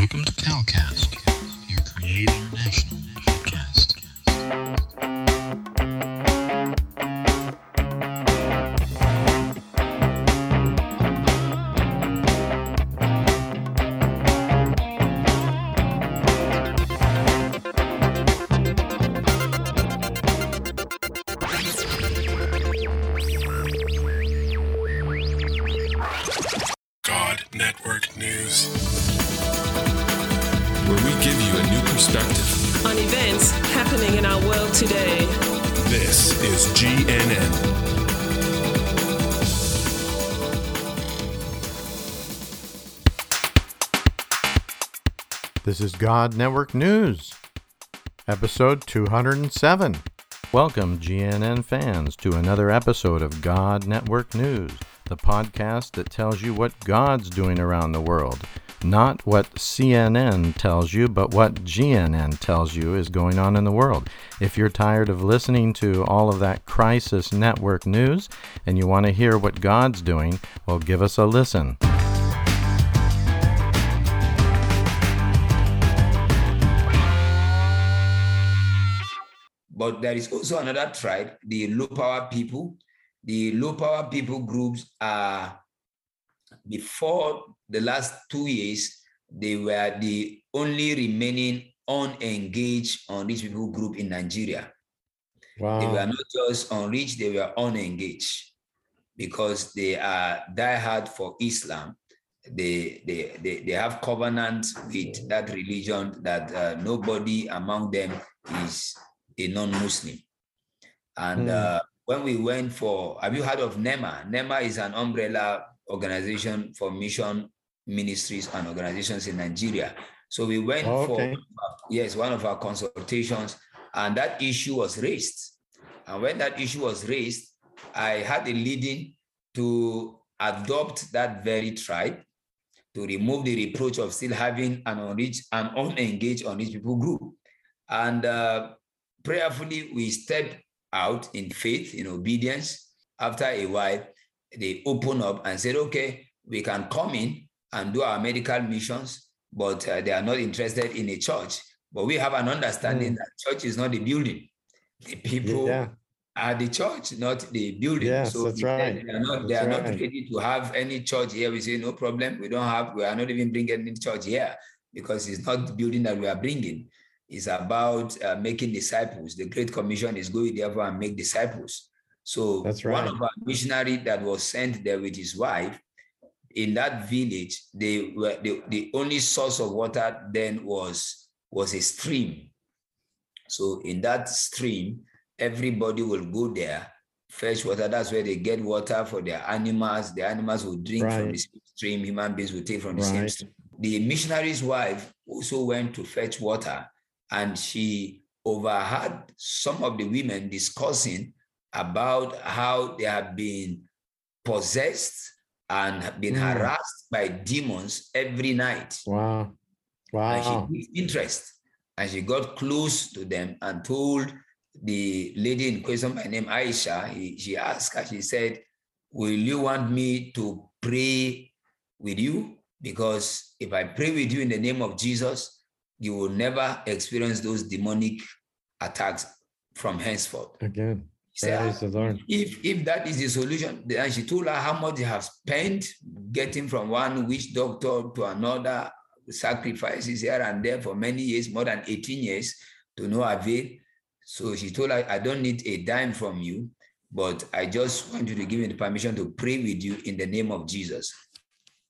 Welcome to Calcast, your Create International podcast. God Network News. Where we give you a new perspective. on events happening in our world today. This is GNN. This is God Network News, episode 207. Welcome, GNN fans, to another episode of God Network News, the podcast that tells you what God's doing around the world. Not what CNN tells you, but what GNN tells you is going on in the world. If you're tired of listening to all of that crisis network news and you want to hear what God's doing, well, give us a listen. But there is also another tribe, the Lopa people. The Lopa people groups are, before the last two years, they were the only remaining unengaged unreached people group in Nigeria. They were not just unreached, they were unengaged because they are diehard for Islam. They, they, they, they have covenant with that religion that uh, nobody among them is a non-Muslim. And Hmm. uh, when we went for, have you heard of NEMA? NEMA is an umbrella organization for mission ministries and organizations in Nigeria. So we went Oh, for yes, one of our consultations, and that issue was raised. And when that issue was raised, I had a leading to adopt that very tribe to remove the reproach of still having an unreached and unengaged unreached people group. And uh, prayerfully, we stepped out in faith, in obedience. After a while, they open up and said, okay, we can come in and do our medical missions, but uh, they are not interested in a church. But we have an understanding Mm. that church is not the building. The people Yeah. are the church, not the building. Yes, so that's right. They are not, they are not ready to have any church here. We say, no problem. We don't have, we are not even bringing any church here because it's not the building that we are bringing. It's about uh, making disciples. The Great Commission is going therefore and make disciples. So That's one of our missionary that was sent there with his wife, in that village, they were the, the only source of water then was was a stream. So in that stream, everybody will go there, fetch water. That's where they get water for their animals. The animals will drink from the same stream. Human beings will take from the same stream. The missionary's wife also went to fetch water, and she overheard some of the women discussing about how they have been possessed and have been Mm. harassed by demons every night. Wow. And Wow. she took interest and she got close to them and told the lady in question by name Aisha, he- she asked her, she said, Will you want me to pray with you? Because if I pray with you in the name of Jesus, you will never experience those demonic attacks from henceforth. Again. The Lord. if if that is the solution, and she told her how much they have spent getting from one witch doctor to another, sacrifices here and there for many years, more than 18 years, to no avail. So she told her, I don't need a dime from you, but I just want you to give me the permission to pray with you in the name of Jesus.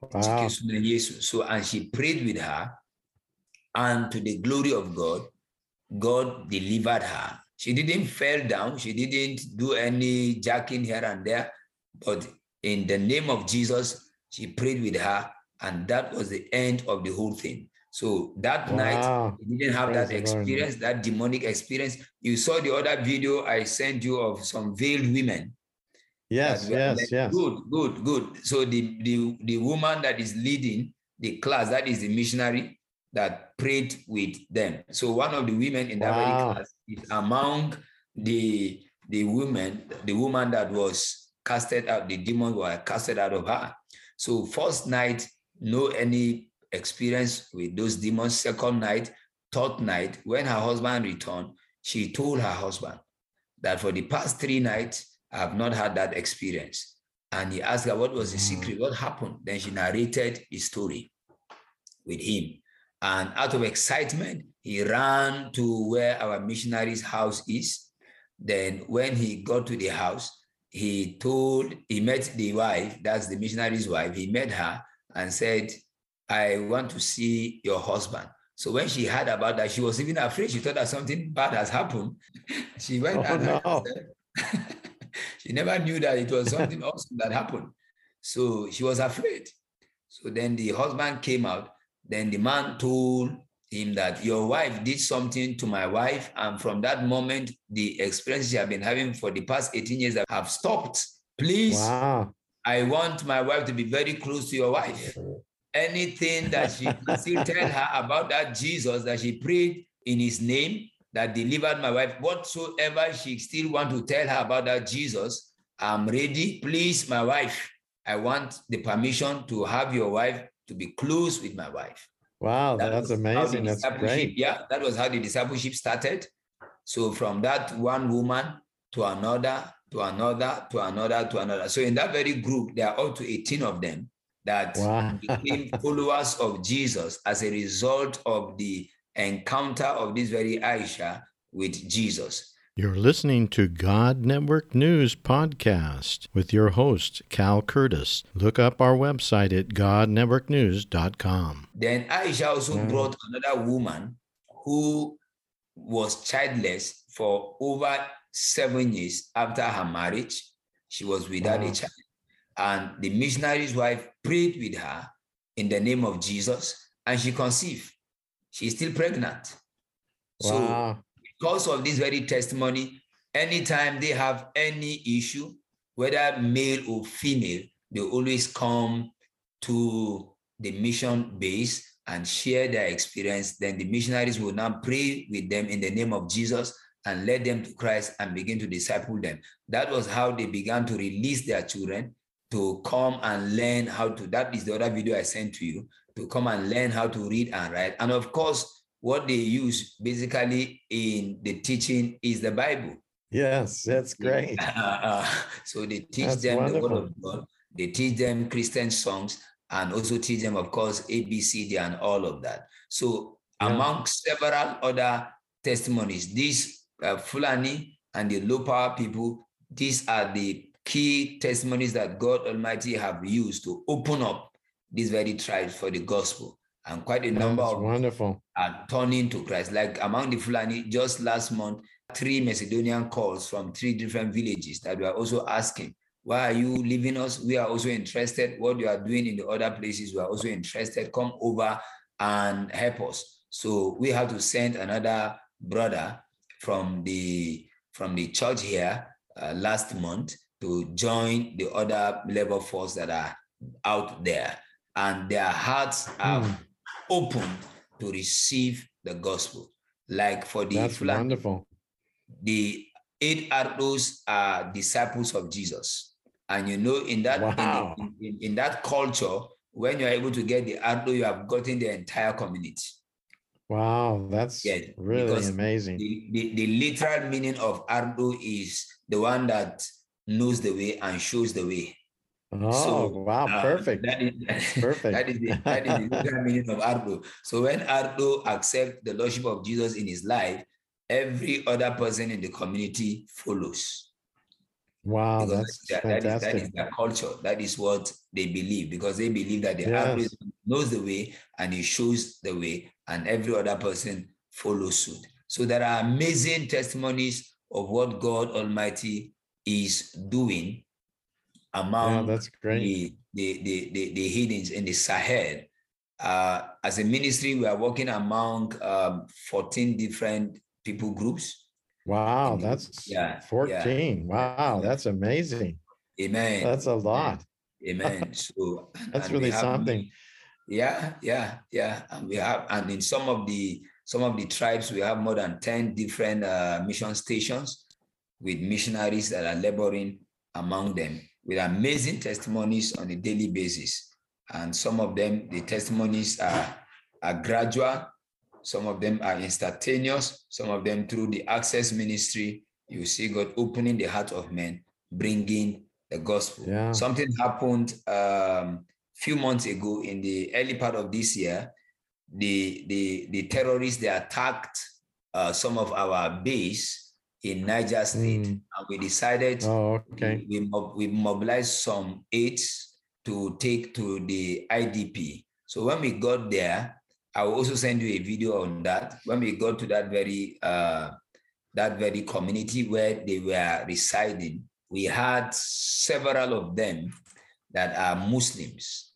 Wow. So, and she prayed with her, and to the glory of God, God delivered her. She didn't fall down, she didn't do any jacking here and there, but in the name of Jesus, she prayed with her, and that was the end of the whole thing. So that night, Wow. you didn't have Praise that the Lord. experience, that demonic experience. You saw the other video I sent you of some veiled women Yes, yes, like, yes. Good, good, good. So the, the, the woman that is leading the class, that is the missionary that prayed with them. So one of the women in that Wow. very class is among the the women, the woman that was casted out, the demons were casted out of her. So first night, no any experience with those demons. Second night, third night, when her husband returned, she told her husband that for the past three nights, I have not had that experience. And he asked her, What was the secret? Mm. What happened? Then she narrated the story with him. And out of excitement, he ran to where our missionary's house is. Then, when he got to the house, he told, he met the wife, that's the missionary's wife. He met her and said, I want to see your husband. So when she heard about that, she was even afraid. She thought that something bad has happened. she went Oh, and no. she never knew that it was something awesome that happened. So she was afraid. So then the husband came out. Then the man told him that your wife did something to my wife. And from that moment, the experiences she have been having for the past 18 years have stopped. Please, Wow. I want my wife to be very close to your wife. Anything that she can still tell her about that Jesus that she prayed in his name that delivered my wife, whatsoever she still want to tell her about that Jesus, I'm ready. Please, my wife, I want the permission to have your wife to be close with my wife. Wow, That that's was how the amazing. That's great. Yeah, that was how the discipleship started. So from that one woman to another, to another, to another, to another. So in that very group, there are up to 18 of them that Wow. became followers of Jesus as a result of the encounter of this very Aisha with Jesus. You're listening to God Network News Podcast with your host, Cal Curtis. Look up our website at godnetworknews.com. Then Aisha also Mm. brought another woman who was childless for over seven years after her marriage. She was without Wow. a child. And the missionary's wife prayed with her in the name of Jesus and she conceived. She's still pregnant. So Wow. Because of this very testimony, anytime they have any issue, whether male or female, they always come to the mission base and share their experience. Then the missionaries will now pray with them in the name of Jesus and lead them to Christ and begin to disciple them. That was how they began to release their children to come and learn how to. That is the other video I sent to you to come and learn how to read and write. And of course, what they use basically in the teaching is the Bible. Yes, that's great. Uh, so they teach That's them the word of God. They teach them Christian songs and also teach them, of course, ABCD and all of that. So Yeah. among several other testimonies, these uh, Fulani and the Lopa people, these are the key testimonies that God Almighty have used to open up these very tribes for the gospel. And quite a number That's of wonderful. are turning to Christ. Like among the Fulani, just last month, three Macedonian calls from three different villages that were also asking, why are you leaving us? We are also interested. What you are doing in the other places, we are also interested. Come over and help us. So we have to send another brother from the from the church here uh, last month to join the other labor force that are out there, and their hearts are Hmm. Open to receive the gospel. Like for the That's wonderful. the eight Ardos are disciples of Jesus. And you know, in that in Wow. in, in- in that culture, when you're able to get the Ardo, you have gotten the entire community. Wow, that's Yeah, really because amazing. The, the, the literal meaning of Ardo is the one that knows the way and shows the way. Oh, wow, uh, perfect. That is, Perfect. that is the, that is the meaning of Ardo. So when Ardo accepts the Lordship of Jesus in his life, every other person in the community follows. Wow, Because that's that- that is- that is their culture. That is what they believe because they believe that the Ardo Yes. knows the way and he shows the way, and every other person follows suit. So there are amazing testimonies of what God Almighty is doing Yeah, among that's great. the, the, the, the, the heathens in the Sahel. Uh, as a ministry, we are working among um, 14 different people groups. Wow, the- that's yeah, yeah. 14. Wow, that's amazing. Amen. That's a lot. Amen. So That's really have something. Yeah, yeah, yeah. And we have, and in some of the some of the tribes, we have more than 10 different uh, mission stations with missionaries that are laboring among them with amazing testimonies on a daily basis. and some of them, the testimonies are, are gradual, some of them are instantaneous, some of them through the access ministry. You see God opening the heart of men, bringing the gospel. Yeah. Something happened um, few months ago in the early part of this year. The the the terrorists they attacked uh, some of our base in Niger State, Mm. and we decided Oh, okay. we, mob- we mobilized some aids to take to the IDP. So when we got there, I will also send you a video on that. When we got to that very uh, that very community where they were residing, we had several of them that are Muslims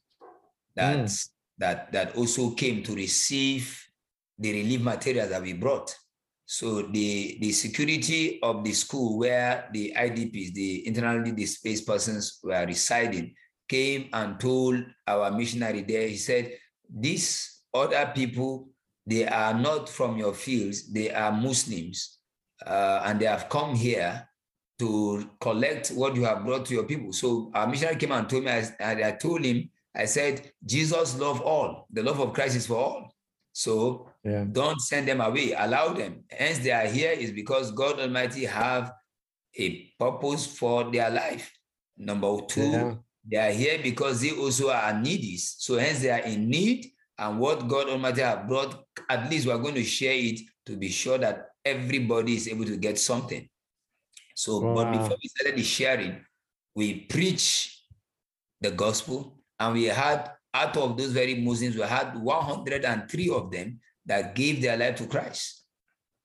that that that also came to receive the relief materials that we brought. So the, the security of the school where the IDPs, the internally displaced persons were residing, came and told our missionary there, he said, these other people, they are not from your fields, they are Muslims, uh, and they have come here to collect what you have brought to your people. So our missionary came and told me, I, I told him, I said, Jesus love all. The love of Christ is for all. So Yeah. don't send them away allow them. Hence they are here is because god almighty have a purpose for their life. Number two Yeah. they are here because they also are needy. So hence they are in need and what god almighty have brought at least we're going to share it to be sure that everybody is able to get something. So but before we started the sharing we preach the gospel and we had out of those very muslims we had 103 of them that gave their life to Christ.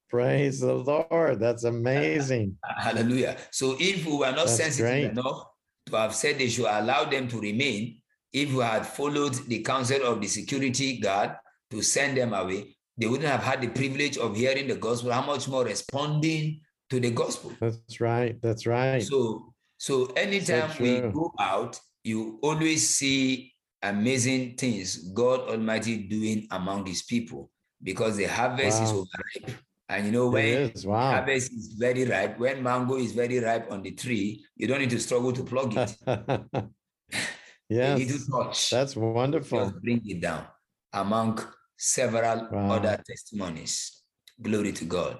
Praise the Lord. That's amazing. Hallelujah. So if we were not That's sensitive great. enough to have said they should allow them to remain, if we had followed the counsel of the security guard to send them away, they wouldn't have had the privilege of hearing the gospel, how much more responding to the gospel. That's right. That's right. So, so anytime we go out, you always see amazing things God Almighty doing among his people because the harvest is Wow. overripe. And you know, when is. Wow. harvest is very ripe, when mango is very ripe on the tree, you don't need to struggle to plug it. yeah, You need to touch, That's wonderful. just bring it down among several Wow. other testimonies. Glory to God.